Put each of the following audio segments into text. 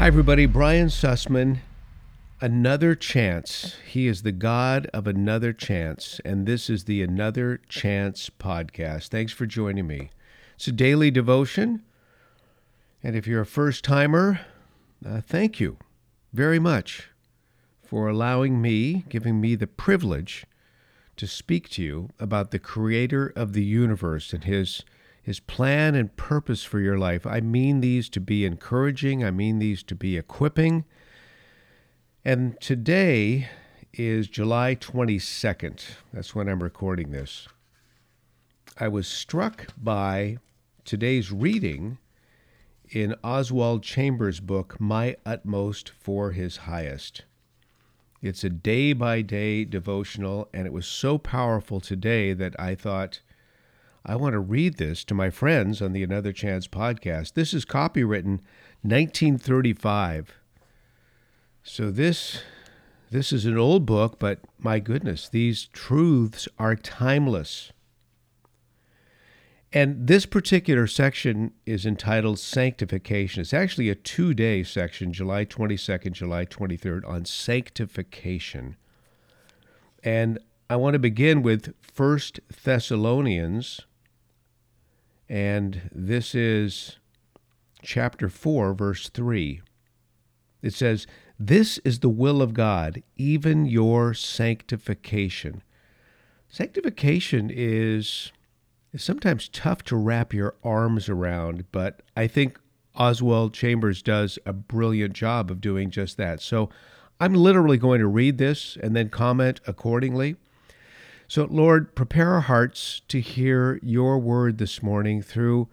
Hi, everybody. Brian Sussman. Another chance. He is the God of another chance. And this is the Another Chance podcast. Thanks for joining me. It's a daily devotion. And if you're a first timer, uh, thank you very much for allowing me, giving me the privilege to speak to you about the creator of the universe and his his plan and purpose for your life. I mean these to be encouraging, I mean these to be equipping. And today is July 22nd. That's when I'm recording this. I was struck by today's reading in Oswald Chambers' book, My Utmost for His Highest. It's a day by day devotional, and it was so powerful today that I thought, I want to read this to my friends on the Another Chance podcast. This is copywritten 1935. So this this is an old book, but my goodness, these truths are timeless. And this particular section is entitled Sanctification. It's actually a two day section, July 22nd, July 23rd, on sanctification. And I want to begin with First Thessalonians, and this is chapter 4, verse 3. It says, This is the will of God, even your sanctification. Sanctification is is sometimes tough to wrap your arms around, but I think Oswald Chambers does a brilliant job of doing just that. So I'm literally going to read this and then comment accordingly. So, Lord, prepare our hearts to hear your word this morning through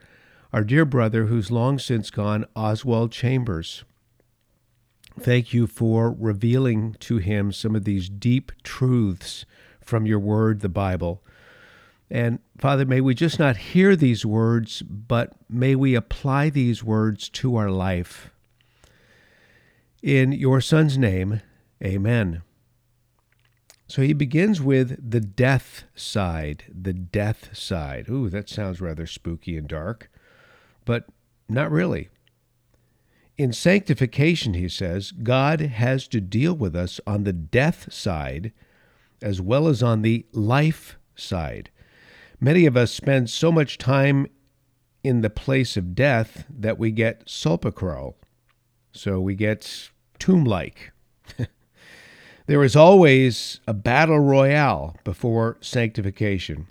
our dear brother who's long since gone, Oswald Chambers. Thank you for revealing to him some of these deep truths from your word, the Bible. And Father, may we just not hear these words, but may we apply these words to our life. In your Son's name, amen. So he begins with the death side, the death side. Ooh, that sounds rather spooky and dark, but not really. In sanctification, he says, God has to deal with us on the death side as well as on the life side. Many of us spend so much time in the place of death that we get sepulchral. So we get tomb like. there is always a battle royale before sanctification.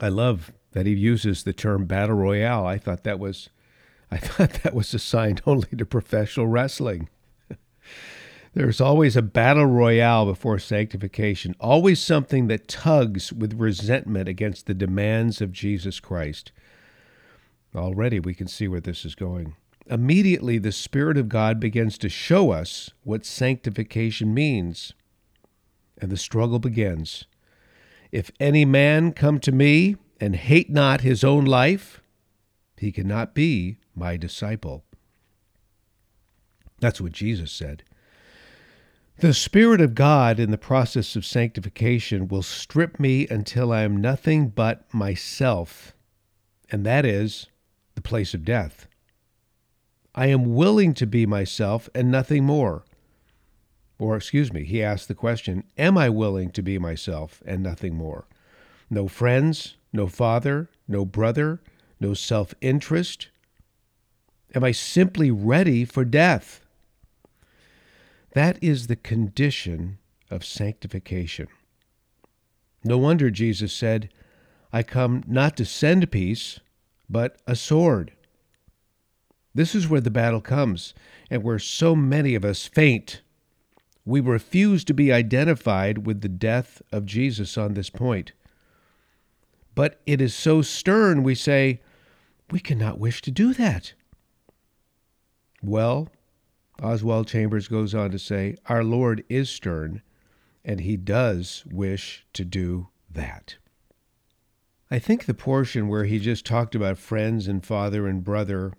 I love that he uses the term battle royale. I thought that was I thought that was assigned only to professional wrestling. There's always a battle royale before sanctification, always something that tugs with resentment against the demands of Jesus Christ. Already we can see where this is going. Immediately, the Spirit of God begins to show us what sanctification means, and the struggle begins. If any man come to me and hate not his own life, he cannot be my disciple. That's what Jesus said. The Spirit of God in the process of sanctification will strip me until I am nothing but myself, and that is the place of death. I am willing to be myself and nothing more. Or, excuse me, he asked the question Am I willing to be myself and nothing more? No friends, no father, no brother, no self interest. Am I simply ready for death? That is the condition of sanctification. No wonder Jesus said, I come not to send peace, but a sword. This is where the battle comes, and where so many of us faint. We refuse to be identified with the death of Jesus on this point. But it is so stern, we say, we cannot wish to do that. Well, Oswald Chambers goes on to say, Our Lord is stern, and he does wish to do that. I think the portion where he just talked about friends and father and brother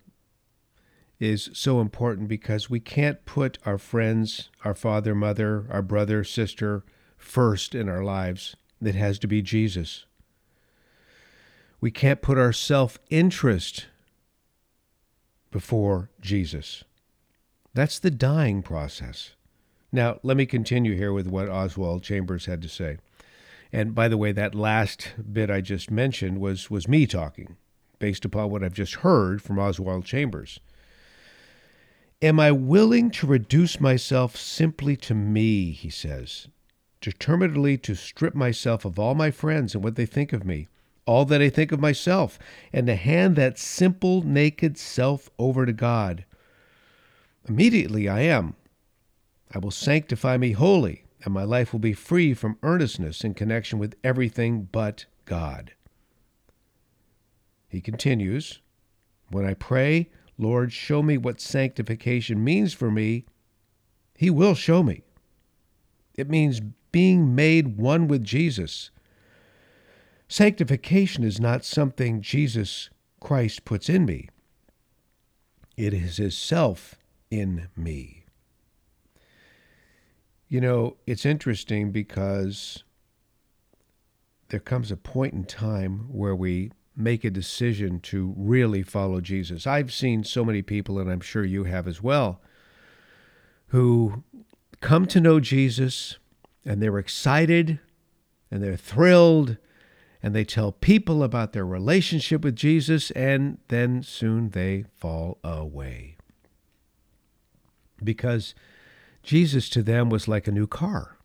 is so important because we can't put our friends, our father, mother, our brother, sister first in our lives. It has to be Jesus. We can't put our self interest before Jesus. That's the dying process. Now, let me continue here with what Oswald Chambers had to say. And by the way, that last bit I just mentioned was, was me talking, based upon what I've just heard from Oswald Chambers. Am I willing to reduce myself simply to me, he says, determinedly to strip myself of all my friends and what they think of me, all that I think of myself, and to hand that simple, naked self over to God? Immediately I am. I will sanctify me wholly, and my life will be free from earnestness in connection with everything but God. He continues When I pray, Lord, show me what sanctification means for me, He will show me. It means being made one with Jesus. Sanctification is not something Jesus Christ puts in me, it is His self in me. You know, it's interesting because there comes a point in time where we make a decision to really follow Jesus. I've seen so many people, and I'm sure you have as well, who come to know Jesus and they're excited and they're thrilled and they tell people about their relationship with Jesus, and then soon they fall away. Because Jesus to them was like a new car.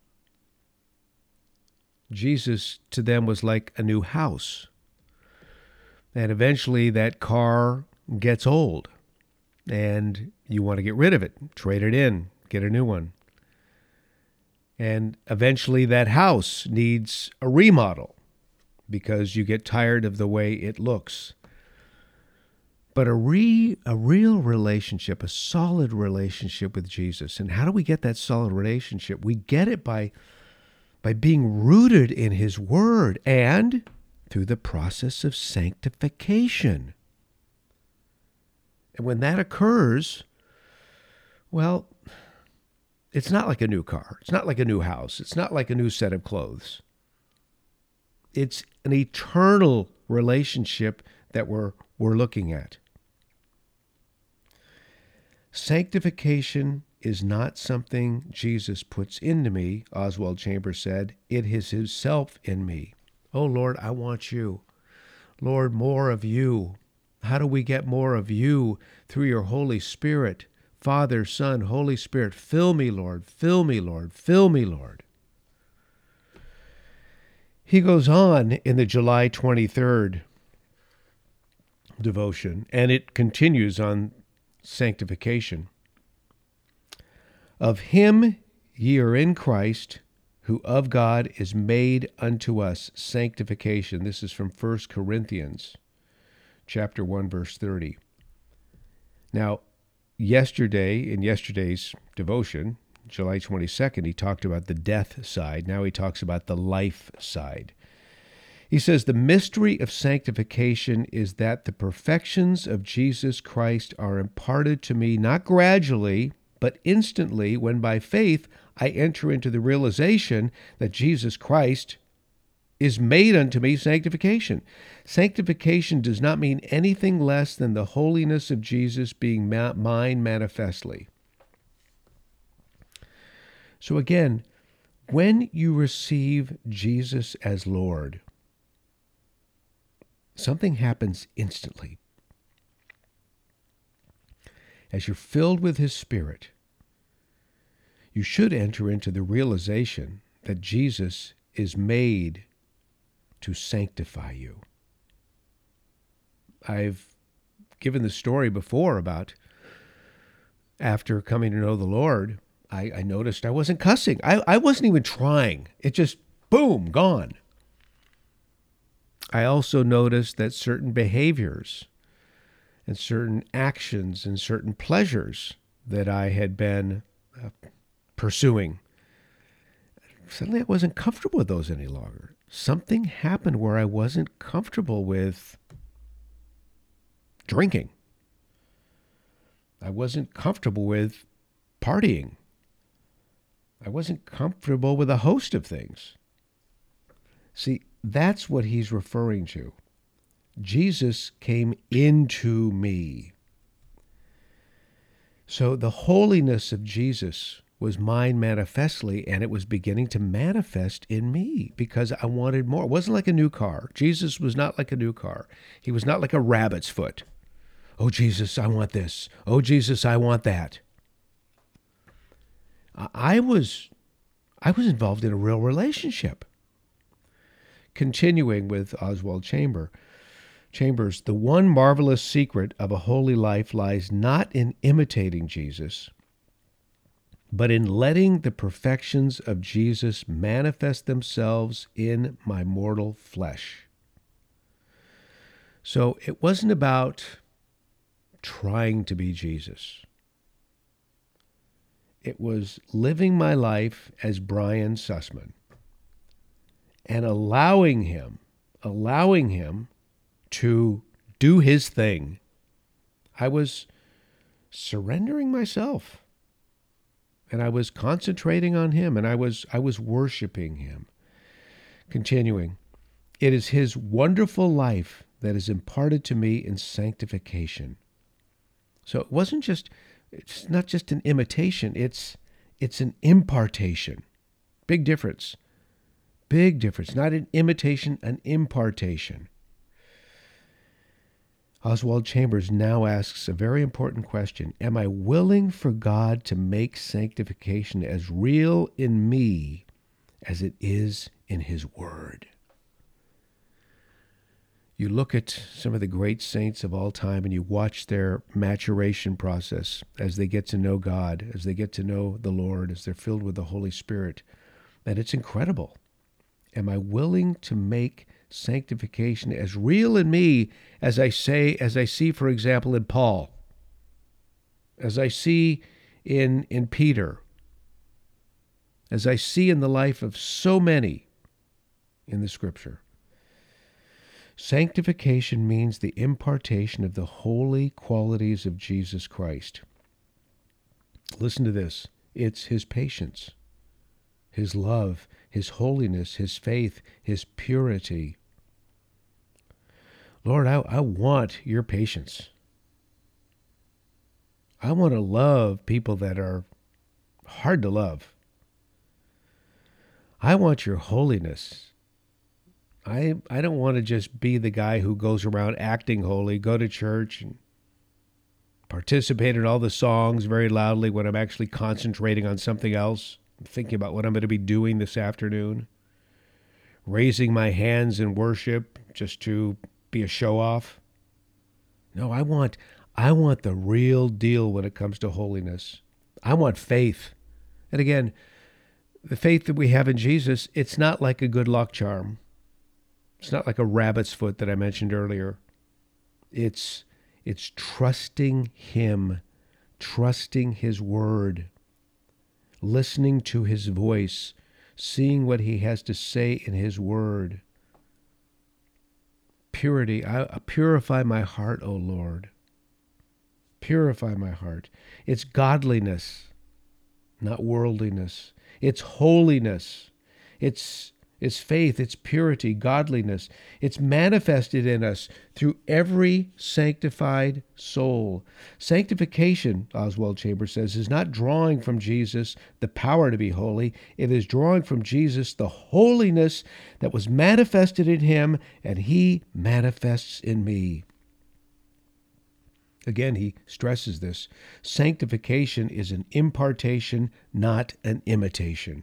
Jesus to them was like a new house. And eventually that car gets old and you want to get rid of it, trade it in, get a new one. And eventually that house needs a remodel because you get tired of the way it looks. But a re a real relationship, a solid relationship with Jesus. And how do we get that solid relationship? We get it by by being rooted in his word and through the process of sanctification. And when that occurs, well, it's not like a new car. It's not like a new house. It's not like a new set of clothes. It's an eternal relationship that we're, we're looking at. Sanctification is not something Jesus puts into me, Oswald Chambers said. It is Himself in me. Oh Lord, I want you. Lord, more of you. How do we get more of you? Through your Holy Spirit. Father, Son, Holy Spirit, fill me, Lord, fill me, Lord, fill me, Lord. He goes on in the July 23rd devotion, and it continues on sanctification. Of him ye are in Christ, who of God is made unto us sanctification. This is from 1 Corinthians chapter 1 verse 30. Now, yesterday in yesterday's devotion, July 22nd, he talked about the death side. Now he talks about the life side. He says, The mystery of sanctification is that the perfections of Jesus Christ are imparted to me not gradually, but instantly when by faith I enter into the realization that Jesus Christ is made unto me sanctification. Sanctification does not mean anything less than the holiness of Jesus being ma- mine manifestly. So again, when you receive Jesus as Lord, something happens instantly. As you're filled with His Spirit, you should enter into the realization that Jesus is made to sanctify you. I've given the story before about after coming to know the Lord, I, I noticed I wasn't cussing. I, I wasn't even trying. It just, boom, gone. I also noticed that certain behaviors and certain actions and certain pleasures that I had been uh, pursuing. Suddenly, I wasn't comfortable with those any longer. Something happened where I wasn't comfortable with drinking. I wasn't comfortable with partying. I wasn't comfortable with a host of things. See, that's what he's referring to. Jesus came into me. So the holiness of Jesus was mine manifestly, and it was beginning to manifest in me because I wanted more. It wasn't like a new car. Jesus was not like a new car. He was not like a rabbit's foot. Oh, Jesus, I want this. Oh, Jesus, I want that. I was I was involved in a real relationship. Continuing with Oswald Chamber, Chambers, the one marvelous secret of a holy life lies not in imitating Jesus, but in letting the perfections of Jesus manifest themselves in my mortal flesh. So it wasn't about trying to be Jesus. It was living my life as Brian Sussman and allowing him, allowing him to do his thing. I was surrendering myself and I was concentrating on him and I was I was worshiping him. Continuing, it is his wonderful life that is imparted to me in sanctification. So it wasn't just it's not just an imitation, it's it's an impartation. Big difference. Big difference. Not an imitation, an impartation. Oswald Chambers now asks a very important question Am I willing for God to make sanctification as real in me as it is in His Word? You look at some of the great saints of all time and you watch their maturation process as they get to know God, as they get to know the Lord, as they're filled with the Holy Spirit. And it's incredible. Am I willing to make sanctification as real in me as I say, as I see, for example, in Paul, as I see in, in Peter, as I see in the life of so many in the scripture. Sanctification means the impartation of the holy qualities of Jesus Christ. Listen to this it's his patience, his love, his holiness, his faith, his purity, Lord, I, I want your patience. I want to love people that are hard to love. I want your holiness. I I don't want to just be the guy who goes around acting holy, go to church and participate in all the songs very loudly when I'm actually concentrating on something else, thinking about what I'm going to be doing this afternoon. Raising my hands in worship just to be a show off. No, I want I want the real deal when it comes to holiness. I want faith. And again, the faith that we have in Jesus, it's not like a good luck charm. It's not like a rabbit's foot that I mentioned earlier. It's it's trusting him, trusting his word, listening to his voice, seeing what he has to say in his word purity. I, I purify my heart, O Lord. Purify my heart. It's godliness, not worldliness. It's holiness. It's it's faith, it's purity, godliness. It's manifested in us through every sanctified soul. Sanctification, Oswald Chambers says, is not drawing from Jesus the power to be holy, it is drawing from Jesus the holiness that was manifested in him and he manifests in me. Again, he stresses this. Sanctification is an impartation, not an imitation.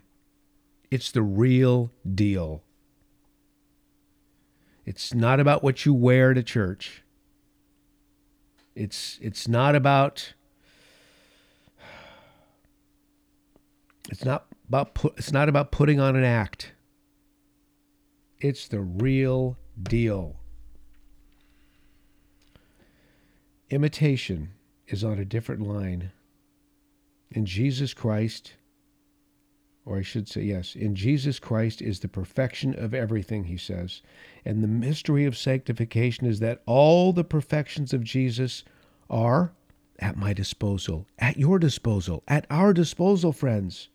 It's the real deal. It's not about what you wear to church. It's it's not about it's not about it's not about putting on an act. It's the real deal. Imitation is on a different line. In Jesus Christ, or I should say, yes, in Jesus Christ is the perfection of everything, he says. And the mystery of sanctification is that all the perfections of Jesus are at my disposal, at your disposal, at our disposal, friends.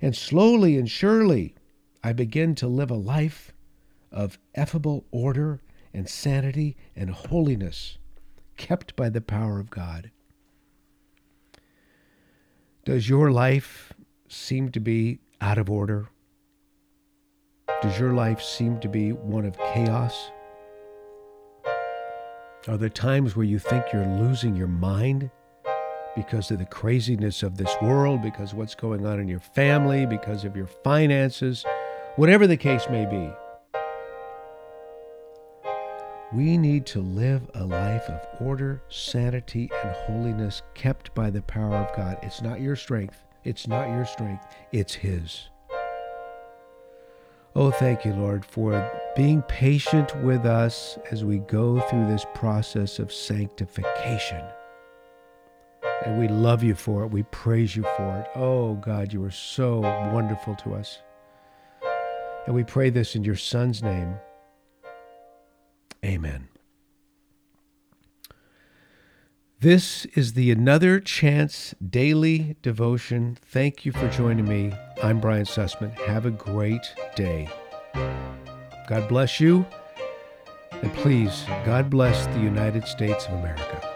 And slowly and surely, I begin to live a life of effable order and sanity and holiness, kept by the power of God. Does your life seem to be out of order? Does your life seem to be one of chaos? Are there times where you think you're losing your mind because of the craziness of this world, because of what's going on in your family, because of your finances, whatever the case may be? We need to live a life of order, sanity, and holiness kept by the power of God. It's not your strength. It's not your strength. It's His. Oh, thank you, Lord, for being patient with us as we go through this process of sanctification. And we love you for it. We praise you for it. Oh, God, you are so wonderful to us. And we pray this in your Son's name. Amen. This is the Another Chance Daily Devotion. Thank you for joining me. I'm Brian Sussman. Have a great day. God bless you. And please, God bless the United States of America.